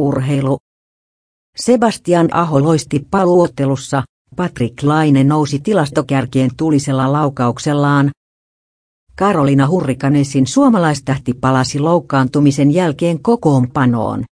Urheilu. Sebastian Aho loisti paluottelussa, Patrick Laine nousi tilastokärkien tulisella laukauksellaan. Karolina Hurrikanesin suomalaistähti palasi loukkaantumisen jälkeen kokoonpanoon.